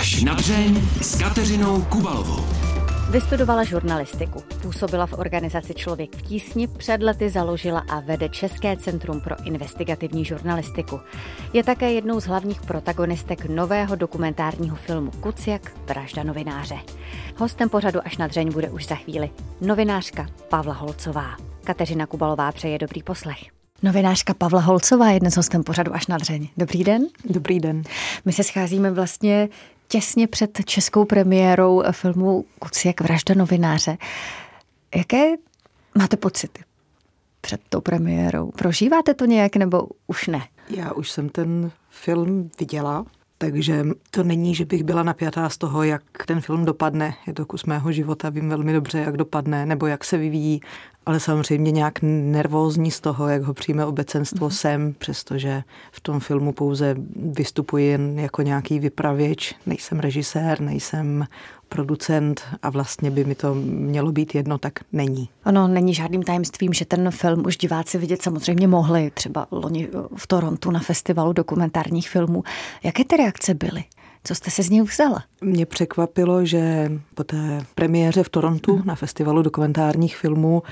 Až na dřeň s Kateřinou Kubalovou. Vystudovala žurnalistiku, působila v organizaci Člověk v tísni, před lety založila a vede České centrum pro investigativní žurnalistiku. Je také jednou z hlavních protagonistek nového dokumentárního filmu Kuciak Vražda novináře. Hostem pořadu až na dřeň bude už za chvíli novinářka Pavla Holcová. Kateřina Kubalová přeje dobrý poslech. Novinářka Pavla Holcová je dnes hostem pořadu až na dřeň. Dobrý den. Dobrý den. My se scházíme vlastně těsně před českou premiérou filmu Kuciak vražda novináře. Jaké máte pocity před tou premiérou? Prožíváte to nějak nebo už ne? Já už jsem ten film viděla, takže to není, že bych byla napjatá z toho, jak ten film dopadne. Je to kus mého života, vím velmi dobře, jak dopadne, nebo jak se vyvíjí ale samozřejmě nějak nervózní z toho, jak ho přijme obecenstvo mm. sem, přestože v tom filmu pouze vystupuji jen jako nějaký vypravěč, nejsem režisér, nejsem producent a vlastně by mi to mělo být jedno, tak není. Ono není žádným tajemstvím, že ten film už diváci vidět samozřejmě mohli, třeba loni v Torontu na festivalu dokumentárních filmů. Jaké ty reakce byly? Co jste se z něj vzala? Mě překvapilo, že po té premiéře v Torontu mm. na festivalu dokumentárních filmů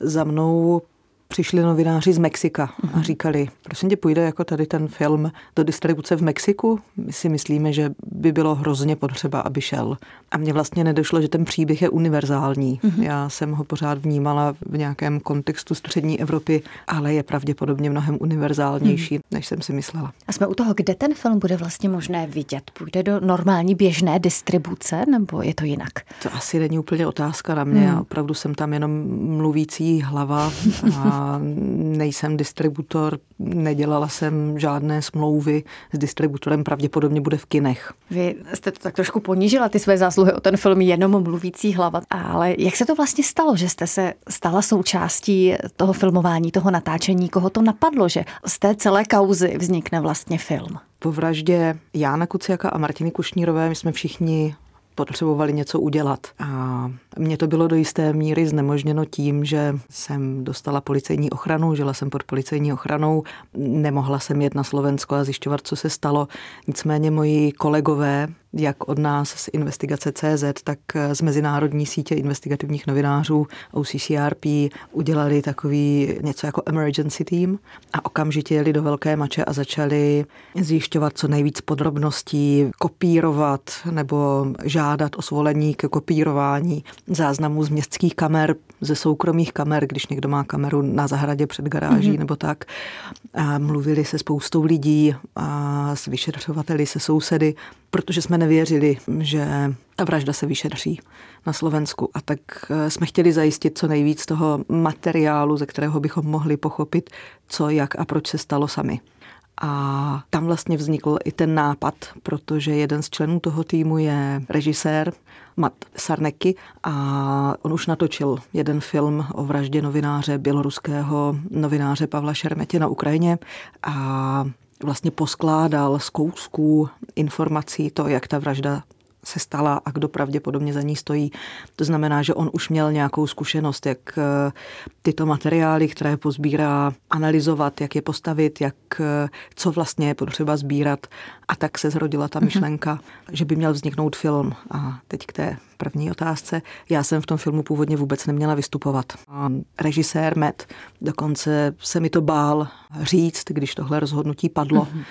za mnou přišli novináři z Mexika a mhm. říkali, prosím tě, půjde jako tady ten film do distribuce v Mexiku? My si myslíme, že by bylo hrozně potřeba, aby šel. A mně vlastně nedošlo, že ten příběh je univerzální. Mm-hmm. Já jsem ho pořád vnímala v nějakém kontextu střední Evropy, ale je pravděpodobně mnohem univerzálnější, mm. než jsem si myslela. A jsme u toho, kde ten film bude vlastně možné vidět? Půjde do normální běžné distribuce nebo je to jinak? To asi není úplně otázka na mě. Mm. Já opravdu jsem tam jenom mluvící hlava a nejsem distributor, nedělala jsem žádné smlouvy s distributorem, pravděpodobně bude v kinech. Vy jste to tak trošku ponížila, ty své zásluhy o ten film jenom mluvící hlava, ale jak se to vlastně stalo, že jste se stala součástí toho filmování, toho natáčení, koho to napadlo, že z té celé kauzy vznikne vlastně film? Po vraždě Jána Kuciaka a Martiny Kušnírové my jsme všichni potřebovali něco udělat. A mě to bylo do jisté míry znemožněno tím, že jsem dostala policejní ochranu, žila jsem pod policejní ochranou, nemohla jsem jet na Slovensko a zjišťovat, co se stalo. Nicméně moji kolegové jak od nás z investigace CZ, tak z mezinárodní sítě investigativních novinářů OCCRP udělali takový něco jako emergency team a okamžitě jeli do Velké Mače a začali zjišťovat co nejvíc podrobností, kopírovat nebo žádat o svolení ke kopírování záznamů z městských kamer, ze soukromých kamer, když někdo má kameru na zahradě před garáží mm-hmm. nebo tak. A mluvili se spoustou lidí a s vyšetřovateli, se sousedy, protože jsme nevěřili, že ta vražda se vyšetří na Slovensku. A tak eh, jsme chtěli zajistit co nejvíc toho materiálu, ze kterého bychom mohli pochopit, co, jak a proč se stalo sami. A tam vlastně vznikl i ten nápad, protože jeden z členů toho týmu je režisér Mat Sarneky a on už natočil jeden film o vraždě novináře, běloruského novináře Pavla Šermetě na Ukrajině a vlastně poskládal z kousků informací to, jak ta vražda se stala a kdo pravděpodobně za ní stojí. To znamená, že on už měl nějakou zkušenost, jak eh, tyto materiály, které pozbírá, analyzovat, jak je postavit, jak, eh, co vlastně je potřeba sbírat. A tak se zrodila ta mhm. myšlenka, mm-hmm. že by měl vzniknout film. A teď k té první otázce. Já jsem v tom filmu původně vůbec neměla vystupovat. A režisér Met dokonce se mi to bál říct, když tohle rozhodnutí padlo. Mm-hmm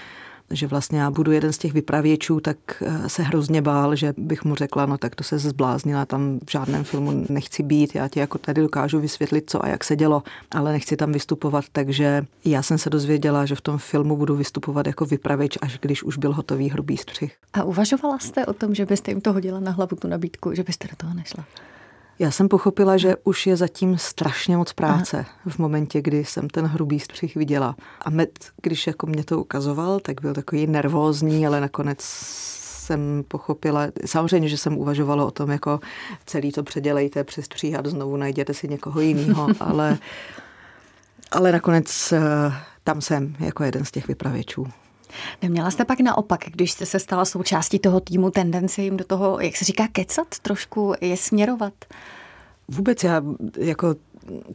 že vlastně já budu jeden z těch vypravěčů, tak eh, se hrozně bál, že bych mu řekla, no tak to se zbláznila, tam v žádném filmu nechci být, já ti jako tady dokážu vysvětlit, co a jak se dělo, ale nechci tam vystupovat, takže já jsem se dozvěděla, že v tom filmu budu vystupovat jako vypravěč, až když už byl hotový hrubý střih. A uvažovala jste o tom, že byste jim to hodila na hlavu, tu nabídku, že byste do toho nešla? Já jsem pochopila, že už je zatím strašně moc práce Aha. v momentě, kdy jsem ten hrubý střih viděla. A Met, když jako mě to ukazoval, tak byl takový nervózní, ale nakonec jsem pochopila, samozřejmě, že jsem uvažovala o tom, jako celý to předělejte, přestříhat, znovu najděte si někoho jiného, ale, ale nakonec eh, tam jsem jako jeden z těch vypravěčů. Neměla jste pak naopak, když jste se stala součástí toho týmu, tendenci jim do toho, jak se říká, kecat trošku, je směrovat? Vůbec já, jako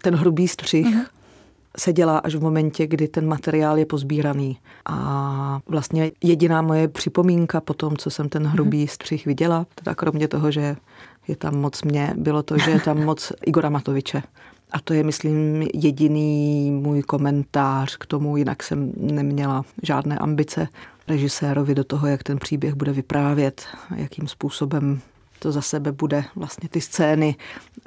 ten hrubý střih, mm-hmm. se dělá až v momentě, kdy ten materiál je pozbíraný. A vlastně jediná moje připomínka po tom, co jsem ten hrubý mhm. střih viděla, teda kromě toho, že je tam moc mě, bylo to, že je tam moc Igora Matoviče. A to je, myslím, jediný můj komentář k tomu, jinak jsem neměla žádné ambice režisérovi do toho, jak ten příběh bude vyprávět, jakým způsobem to za sebe bude vlastně ty scény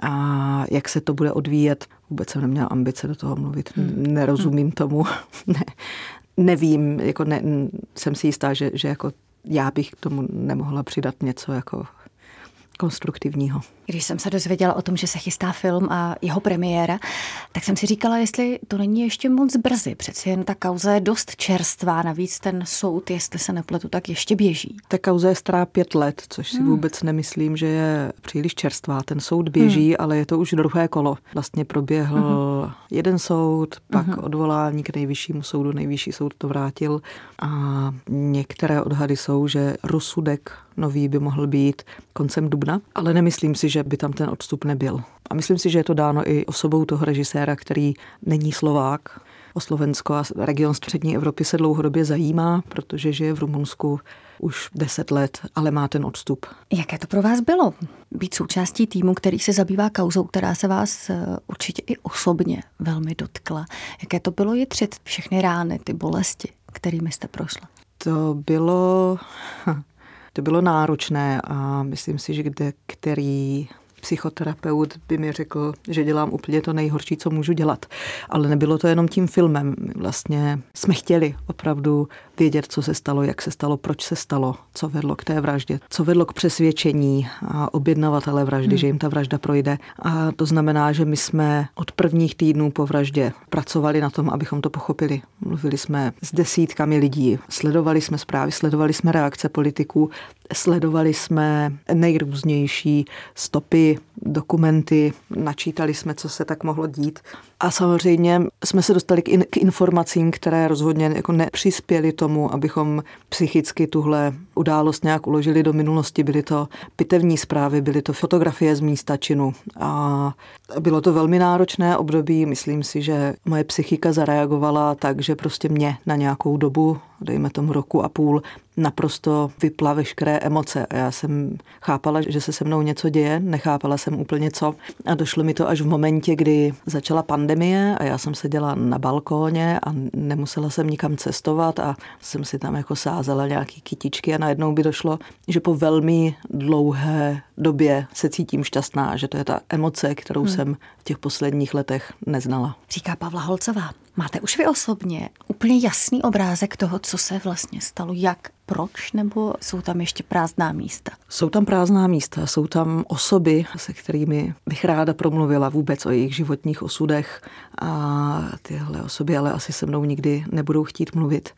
a jak se to bude odvíjet. Vůbec jsem neměla ambice do toho mluvit. Hmm. Nerozumím tomu. ne, nevím, jako ne, jsem si jistá, že, že jako já bych k tomu nemohla přidat něco jako konstruktivního. Když jsem se dozvěděla o tom, že se chystá film a jeho premiéra, tak jsem si říkala, jestli to není ještě moc brzy. Přeci jen ta kauza je dost čerstvá, navíc ten soud, jestli se nepletu, tak ještě běží. Ta kauza je stará pět let, což si hmm. vůbec nemyslím, že je příliš čerstvá. Ten soud běží, hmm. ale je to už druhé kolo. Vlastně proběhl hmm. jeden soud, pak hmm. odvolání k nejvyššímu soudu, nejvyšší soud to vrátil a některé odhady jsou, že rozsudek nový by mohl být koncem dubna, ale nemyslím si, že by tam ten odstup nebyl. A myslím si, že je to dáno i osobou toho režiséra, který není Slovák. O Slovensko a region střední Evropy se dlouhodobě zajímá, protože žije v Rumunsku už deset let, ale má ten odstup. Jaké to pro vás bylo? Být součástí týmu, který se zabývá kauzou, která se vás eh, určitě i osobně velmi dotkla. Jaké to bylo jitřit všechny rány, ty bolesti, kterými jste prošla? To bylo to bylo náročné a myslím si, že kde který psychoterapeut by mi řekl, že dělám úplně to nejhorší, co můžu dělat. Ale nebylo to jenom tím filmem. Vlastně jsme chtěli opravdu vědět, co se stalo, jak se stalo, proč se stalo, co vedlo k té vraždě, co vedlo k přesvědčení a objednavatele vraždy, hmm. že jim ta vražda projde. A to znamená, že my jsme od prvních týdnů po vraždě pracovali na tom, abychom to pochopili. Mluvili jsme s desítkami lidí, sledovali jsme zprávy, sledovali jsme reakce politiků, sledovali jsme nejrůznější stopy, dokumenty, načítali jsme, co se tak mohlo dít. A samozřejmě jsme se dostali k, in, k informacím, které rozhodně jako nepřispěly tomu, abychom psychicky tuhle událost nějak uložili do minulosti. Byly to pitevní zprávy, byly to fotografie z místa činu. A bylo to velmi náročné období. Myslím si, že moje psychika zareagovala tak, že prostě mě na nějakou dobu, dejme tomu roku a půl, naprosto vypla veškeré emoce. A já jsem chápala, že se se mnou něco děje, nechápala jsem úplně co. A došlo mi to až v momentě, kdy začala pandemie a já jsem seděla na balkóně a nemusela jsem nikam cestovat a jsem si tam jako sázela nějaký kytičky a najednou by došlo, že po velmi dlouhé době se cítím šťastná, že to je ta emoce, kterou hmm. jsem v těch posledních letech neznala. Říká Pavla Holcová. Máte už vy osobně úplně jasný obrázek toho, co se vlastně stalo, jak, proč, nebo jsou tam ještě prázdná místa? Jsou tam prázdná místa, jsou tam osoby, se kterými bych ráda promluvila vůbec o jejich životních osudech a tyhle osoby ale asi se mnou nikdy nebudou chtít mluvit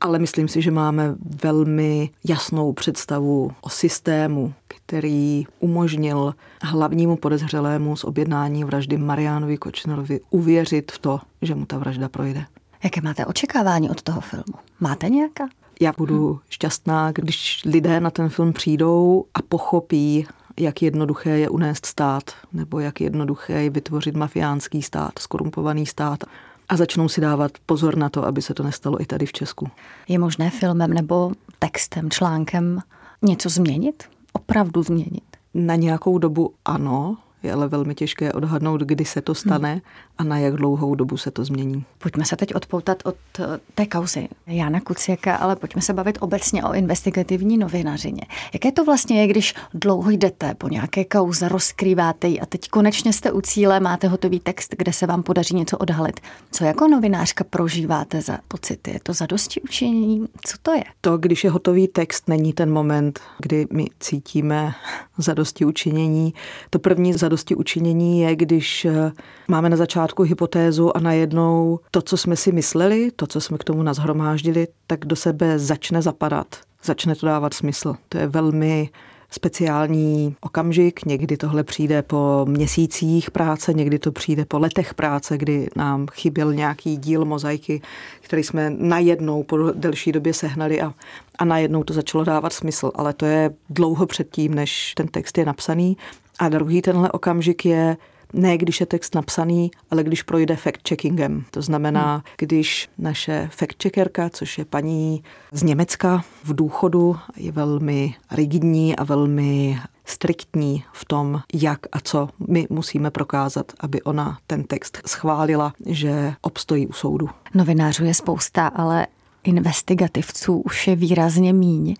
ale myslím si, že máme velmi jasnou představu o systému, který umožnil hlavnímu podezřelému z objednání vraždy Marianovi Kočnerovi uvěřit v to, že mu ta vražda projde. Jaké máte očekávání od toho filmu? Máte nějaká? Já budu šťastná, když lidé na ten film přijdou a pochopí, jak jednoduché je unést stát, nebo jak jednoduché je vytvořit mafiánský stát, skorumpovaný stát a začnou si dávat pozor na to, aby se to nestalo i tady v Česku. Je možné filmem nebo textem, článkem něco změnit? Opravdu změnit? Na nějakou dobu ano, je ale velmi těžké odhadnout, kdy se to stane hmm. A na jak dlouhou dobu se to změní. Pojďme se teď odpoutat od eh, té kauzy Jana Kuciaka, ale pojďme se bavit obecně o investigativní novinařině. Jaké to vlastně je, když dlouho jdete po nějaké kauze, rozkrýváte ji a teď konečně jste u cíle, máte hotový text, kde se vám podaří něco odhalit. Co jako novinářka prožíváte za pocity? Je to za dosti učinění? Co to je? To, když je hotový text, není ten moment, kdy my cítíme za dosti učinění. To první za dosti učinění je, když eh, máme na začátku hypotézu a najednou to, co jsme si mysleli, to, co jsme k tomu nazhromáždili, tak do sebe začne zapadat. Začne to dávat smysl. To je velmi speciální okamžik. Někdy tohle přijde po měsících práce, někdy to přijde po letech práce, kdy nám chyběl nějaký díl mozaiky, který jsme najednou po delší době sehnali a, a najednou to začalo dávat smysl. Ale to je dlouho předtím, než ten text je napsaný. A druhý tenhle okamžik je ne když je text napsaný, ale když projde fact-checkingem. To znamená, hmm. když naše fact-checkerka, což je paní z Německa v důchodu, je velmi rigidní a velmi striktní v tom, jak a co my musíme prokázat, aby ona ten text schválila, že obstojí u soudu. Novinářů je spousta, ale investigativců už je výrazně míň.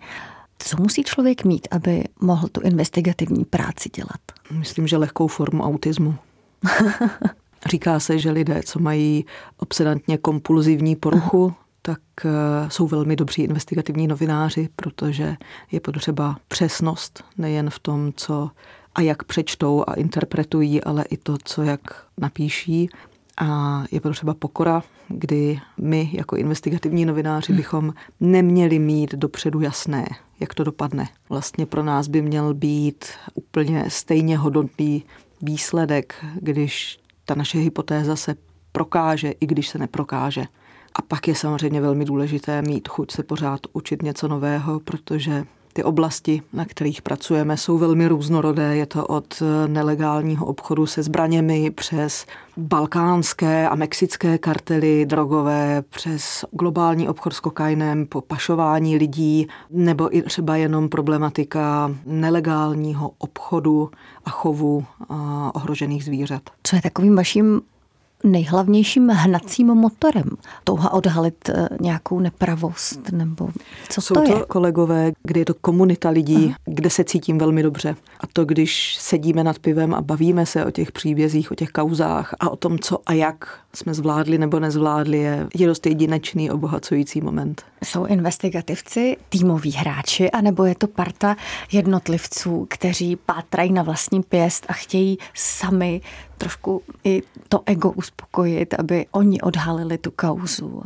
Co musí člověk mít, aby mohl tu investigativní práci dělat? Myslím, že lehkou formu autismu. Říká se, že lidé, co mají obsedantně kompulzivní poruchu, tak eh, jsou velmi dobří investigativní novináři, protože je potřeba přesnost nejen v tom, co a jak přečtou a interpretují, ale i to, co jak napíší. A je potřeba pokora, kdy my jako investigativní novináři hmm. bychom neměli mít dopředu jasné, jak to dopadne. Vlastně pro nás by měl být úplně stejně hodnotný výsledek, když ta naše hypotéza se prokáže, i když se neprokáže. A pak je samozřejmě velmi důležité mít chuť se pořád učit něco nového, protože ty oblasti, na kterých pracujeme, jsou velmi různorodé. Je to od nelegálního obchodu se zbraněmi přes balkánské a mexické kartely drogové, přes globální obchod s kokainem, po pašování lidí, nebo i třeba jenom problematika nelegálního obchodu a chovu a ohrožených zvířat. Co je takovým vaším nejhlavnějším hnacím motorem? Touha odhalit eh, nějakou nepravost nebo co Jsou to, to je? kolegové, kdy je to komunita lidí, Aha. kde se cítím velmi dobře. A to, když sedíme nad pivem a bavíme se o těch příbězích, o těch kauzách a o tom, co a jak jsme zvládli nebo nezvládli, je, je dost jedinečný, obohacující moment. Jsou investigativci týmoví hráči, anebo je to parta jednotlivců, kteří pátrají na vlastní pěst a chtějí sami trošku i to ego uspokojit, aby oni odhalili tu kauzu.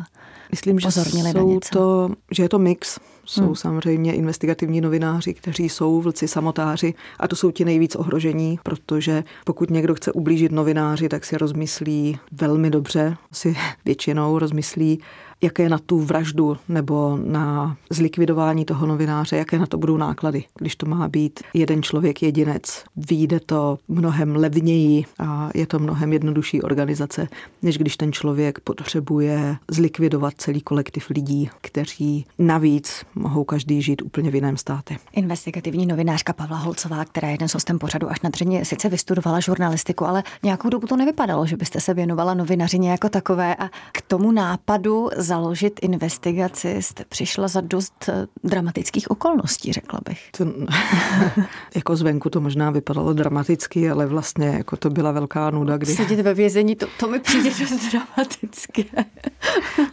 Myslím, že jsou to, že je to mix. Jsou hmm. samozřejmě investigativní novináři, kteří jsou vlci samotáři a to jsou ti nejvíc ohrožení, protože pokud někdo chce ublížit novináři, tak si rozmyslí velmi dobře, si většinou rozmyslí, jaké na tu vraždu nebo na zlikvidování toho novináře, jaké na to budou náklady. Když to má být jeden člověk jedinec, vyjde to mnohem levněji a je to mnohem jednodušší organizace, než když ten člověk potřebuje zlikvidovat celý kolektiv lidí, kteří navíc mohou každý žít úplně v jiném státě. Investigativní novinářka Pavla Holcová, která je dnes hostem pořadu až na dřeně, sice vystudovala žurnalistiku, ale nějakou dobu to nevypadalo, že byste se věnovala novinařině jako takové a k tomu nápadu založit investigaci jste přišla za dost eh, dramatických okolností, řekla bych. To, jako zvenku to možná vypadalo dramaticky, ale vlastně jako to byla velká nuda. Kdy... Sedět ve vězení, to, to mi přijde dost dramatické.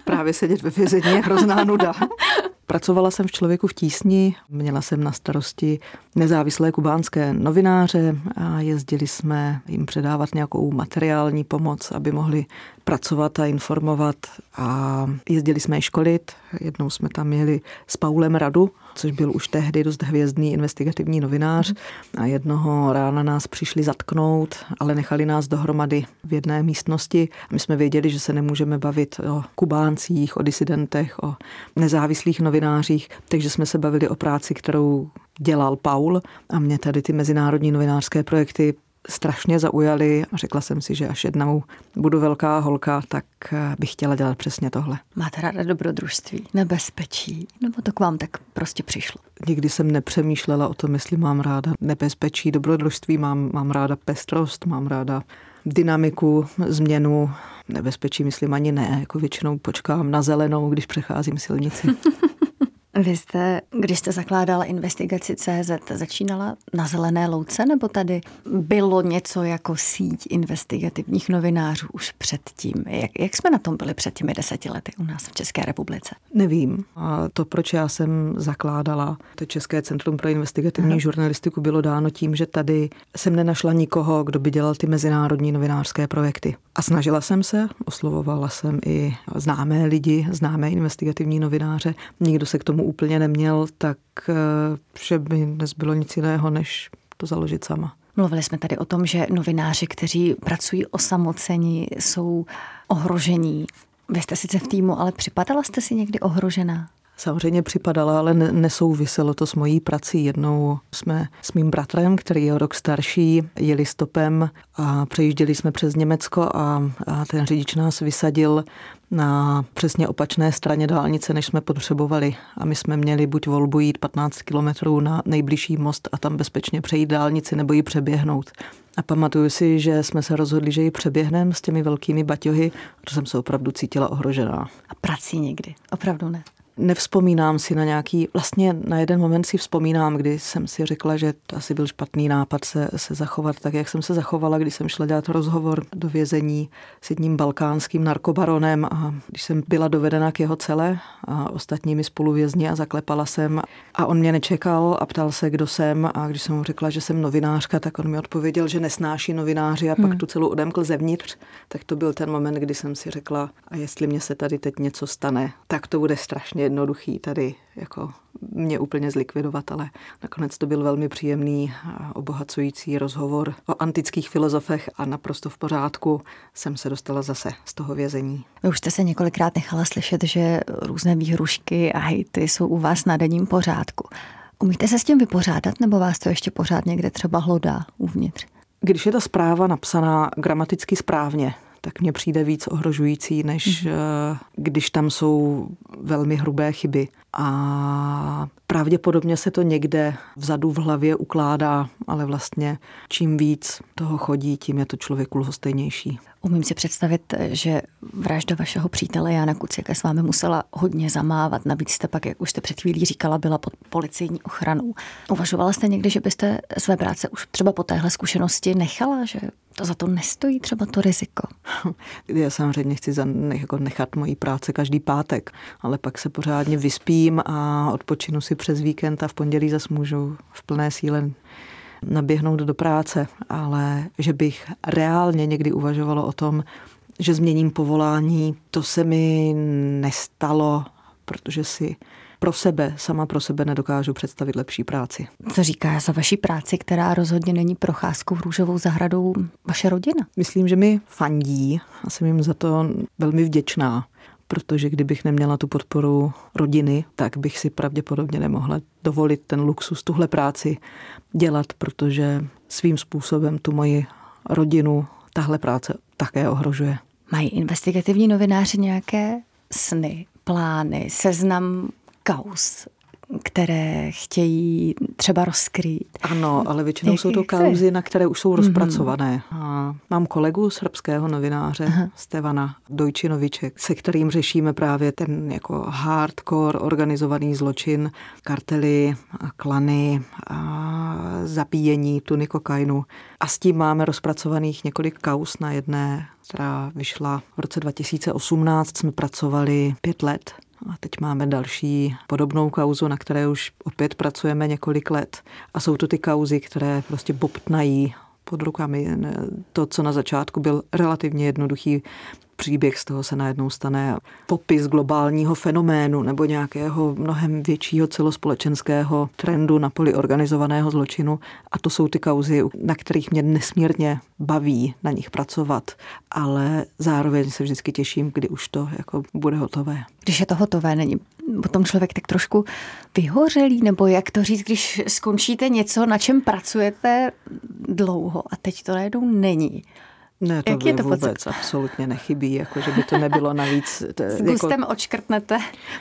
Právě sedět ve vězení je hrozná nuda. Pracovala jsem v Člověku v tísni, měla jsem na starosti nezávislé kubánské novináře a jezdili jsme jim předávat nějakou materiální pomoc, aby mohli pracovat a informovat a jezdili jsme je školit. Jednou jsme tam jeli s Paulem Radu, což byl už tehdy dost hvězdný investigativní novinář a jednoho rána nás přišli zatknout, ale nechali nás dohromady v jedné místnosti. My jsme věděli, že se nemůžeme bavit o Kubáncích, o disidentech, o nezávislých novinářích, takže jsme se bavili o práci, kterou dělal Paul a mě tady ty mezinárodní novinářské projekty strašně zaujaly a řekla jsem si, že až jednou budu velká holka, tak eh, bych chtěla dělat přesně tohle. Máte ráda dobrodružství, nebezpečí, nebo to k vám tak prostě přišlo? Nikdy jsem nepřemýšlela o tom, jestli mám ráda nebezpečí, dobrodružství, mám, mám ráda pestrost, mám ráda dynamiku, změnu, nebezpečí myslím ani ne, jako většinou počkám na zelenou, když přecházím silnici. Vy jste, když jste zakládala investigaci CZ, začínala na zelené louce, nebo tady bylo něco jako síť investigativních novinářů už předtím? Jak, jak jsme na tom byli před těmi deseti lety u nás v České republice? Nevím. A to, proč já jsem zakládala to České centrum pro investigativní Aha. žurnalistiku, bylo dáno tím, že tady jsem nenašla nikoho, kdo by dělal ty mezinárodní novinářské projekty. A snažila jsem se, oslovovala jsem i známé lidi, známé investigativní novináře. Nikdo se k tomu úplně neměl, tak eh, že by nezbylo nic jiného, než to založit sama. Mluvili jsme tady o tom, že novináři, kteří pracují osamocení, jsou ohrožení. Vy jste sice v týmu, ale připadala jste si někdy ohrožená? samozřejmě připadala, ale nesouviselo to s mojí prací. Jednou jsme s mým bratrem, který je rok starší, jeli stopem a přejížděli jsme přes Německo a, a ten řidič nás vysadil na přesně opačné straně dálnice, než jsme potřebovali. A my jsme měli buď volbu jít 15 kilometrů na nejbližší most a tam bezpečně přejít dálnici nebo ji přeběhnout. A pamatuju si, že jsme se rozhodli, že ji přeběhneme s těmi velkými baťohy, protože jsem se opravdu cítila ohrožená. A prací někdy? Opravdu ne? Nevzpomínám si na nějaký, vlastně na jeden moment si vzpomínám, kdy jsem si řekla, že to asi byl špatný nápad se, se zachovat tak, jak jsem se zachovala, když jsem šla dělat rozhovor do vězení s jedním balkánským narkobaronem a když jsem byla dovedena k jeho cele a ostatními spoluvězni a zaklepala jsem a on mě nečekal a ptal se, kdo jsem a když jsem mu řekla, že jsem novinářka, tak on mi odpověděl, že nesnáší novináři a hmm. pak tu celou odemkl zevnitř, tak to byl ten moment, kdy jsem si řekla, a jestli mě se tady teď něco stane, tak to bude strašně jednoduchý tady jako mě úplně zlikvidovat, ale nakonec to byl velmi příjemný a obohacující rozhovor o antických filozofech a naprosto v pořádku jsem se dostala zase z toho vězení. Vy už jste se několikrát nechala slyšet, že různé výhrušky a hejty jsou u vás na denním pořádku. Umíte se s tím vypořádat, nebo vás to ještě pořád někde třeba hlodá uvnitř? Když je ta zpráva napsaná gramaticky správně, tak mně přijde víc ohrožující, než mm-hmm. když tam jsou velmi hrubé chyby. A pravděpodobně se to někde vzadu v hlavě ukládá, ale vlastně čím víc toho chodí, tím je to člověku lhostejnější. Umím si představit, že vražda vašeho přítele Jana Kuciaka s vámi musela hodně zamávat. Navíc jste pak, jak už jste před chvílí říkala, byla pod policejní ochranou. Uvažovala jste někdy, že byste své práce už třeba po téhle zkušenosti nechala, že to za to nestojí třeba to riziko? Já samozřejmě chci za, jako nechat moji práce každý pátek, ale pak se pořádně vyspím a odpočinu si přes víkend a v pondělí zase můžu v plné síle naběhnout do práce, ale že bych reálně někdy uvažovalo o tom, že změním povolání, to se mi nestalo, protože si pro sebe, sama pro sebe nedokážu představit lepší práci. Co říká za vaší práci, která rozhodně není procházkou růžovou zahradou vaše rodina? Myslím, že mi fandí a jsem jim za to velmi vděčná protože kdybych neměla tu podporu rodiny, tak bych si pravděpodobně nemohla dovolit ten luxus, tuhle práci dělat, protože svým způsobem tu moji rodinu tahle práce také ohrožuje. Mají investigativní novináři nějaké sny, plány, seznam kaus, které chtějí třeba rozkrýt. Ano, ale většinou Jak jsou to kauzy, na které už jsou mm-hmm. rozpracované. A mám kolegu srbského novináře Aha. Stevana Dojčinoviček, se kterým řešíme právě ten jako hardcore organizovaný zločin, kartely, a klany, a zabíjení tuny kokainu. A s tím máme rozpracovaných několik kaus na jedné, která vyšla v roce 2018. Jsme pracovali pět let a teď máme další podobnou kauzu, na které už opět pracujeme několik let. A jsou to ty kauzy, které prostě bobtnají pod rukami. To, co na začátku byl relativně jednoduchý příběh, z toho se najednou stane popis globálního fenoménu nebo nějakého mnohem většího celospolečenského trendu na poli organizovaného zločinu. A to jsou ty kauzy, na kterých mě nesmírně baví na nich pracovat, ale zároveň se vždycky těším, kdy už to jako bude hotové. Když je to hotové, není potom člověk tak trošku vyhořelý, nebo jak to říct, když skončíte něco, na čem pracujete dlouho a teď to najednou není. Ne, to, Jak je to vůbec pocit? absolutně nechybí, jako že by to nebylo navíc. To, S gustem jako, očkrtnete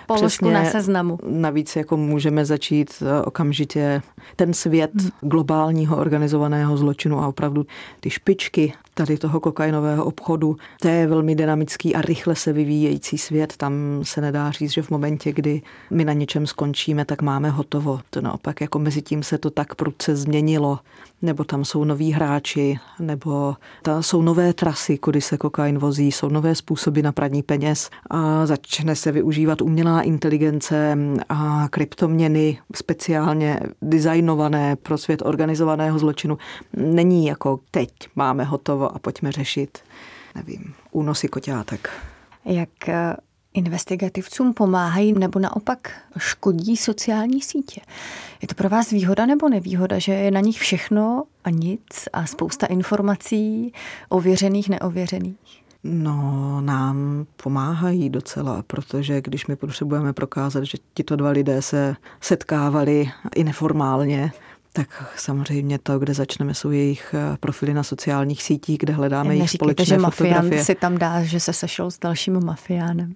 položku přesně, na seznamu. Navíc jako můžeme začít eh, okamžitě ten svět hmm. globálního organizovaného zločinu a opravdu ty špičky tady toho kokainového obchodu, to je velmi dynamický a rychle se vyvíjející svět. Tam se nedá říct, že v momentě, kdy my na něčem skončíme, tak máme hotovo. To naopak jako mezi tím se to tak prudce změnilo, nebo tam jsou noví hráči, nebo ta, jsou nové trasy, kudy se kokain vozí, jsou nové způsoby na praní peněz a začne se využívat umělá inteligence a kryptoměny speciálně designované pro svět organizovaného zločinu. Není jako teď máme hotovo a pojďme řešit, nevím, únosy koťátek. Jak eh, investigativcům pomáhají nebo naopak škodí sociální sítě. Je to pro vás výhoda nebo nevýhoda, že je na nich všechno a nic a spousta informací ověřených, neověřených? No, nám pomáhají docela, protože když my potřebujeme prokázat, že tito dva lidé se setkávali i neformálně, tak samozřejmě to, kde začneme, jsou jejich eh, profily na sociálních sítích, kde hledáme jejich společné že fotografie. mafián si tam dá, že se sešel s dalším mafiánem.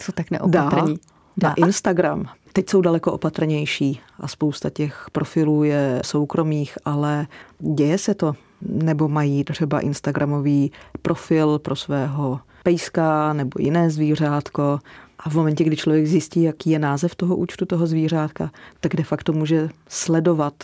Jsou tak neopatrní. Dá, dá. Na Instagram. Teď jsou daleko opatrnější a spousta těch profilů je soukromých, ale děje se to. Nebo mají třeba Instagramový profil pro svého pejska nebo jiné zvířátko a v momentě, kdy člověk zjistí, jaký je název toho účtu toho zvířátka, tak de facto může sledovat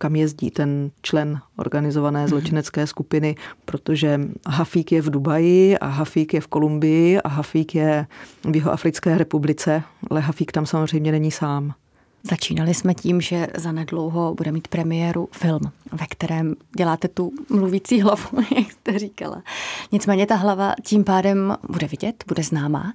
kam jezdí ten člen organizované mhm. zločinecké skupiny, protože Hafík je v Dubaji a Hafík je v Kolumbii a Hafík je v jeho Africké republice, ale Hafík tam samozřejmě není sám. Začínali jsme tím, že zanedlouho bude mít premiéru film, ve kterém děláte tu mluvící hlavu, jak jste říkala. Nicméně ta hlava tím pádem bude vidět, bude známá.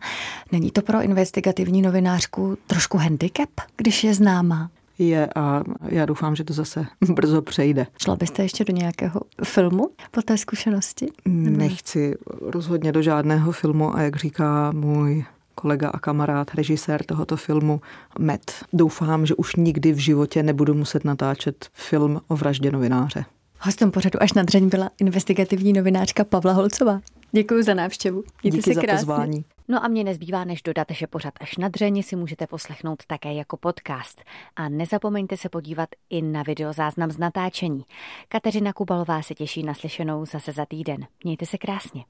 Není to pro investigativní novinářku trošku handicap, když je známá? Je a já doufám, že to zase brzo přejde. Šla byste ještě do nějakého filmu po té zkušenosti? Nechci rozhodně do žádného filmu a jak říká můj kolega a kamarád, režisér tohoto filmu Met. Doufám, že už nikdy v životě nebudu muset natáčet film o vraždě novináře. Hostem pořadu až na dřeň byla investigativní novinářka Pavla Holcová. Děkuji za návštěvu. Mějte Díky se krásně. za pozvání. No a mě nezbývá, než dodat, že pořad až na dřeně si můžete poslechnout také jako podcast. A nezapomeňte se podívat i na videozáznam z natáčení. Kateřina Kubalová se těší na slyšenou zase za týden. Mějte se krásně.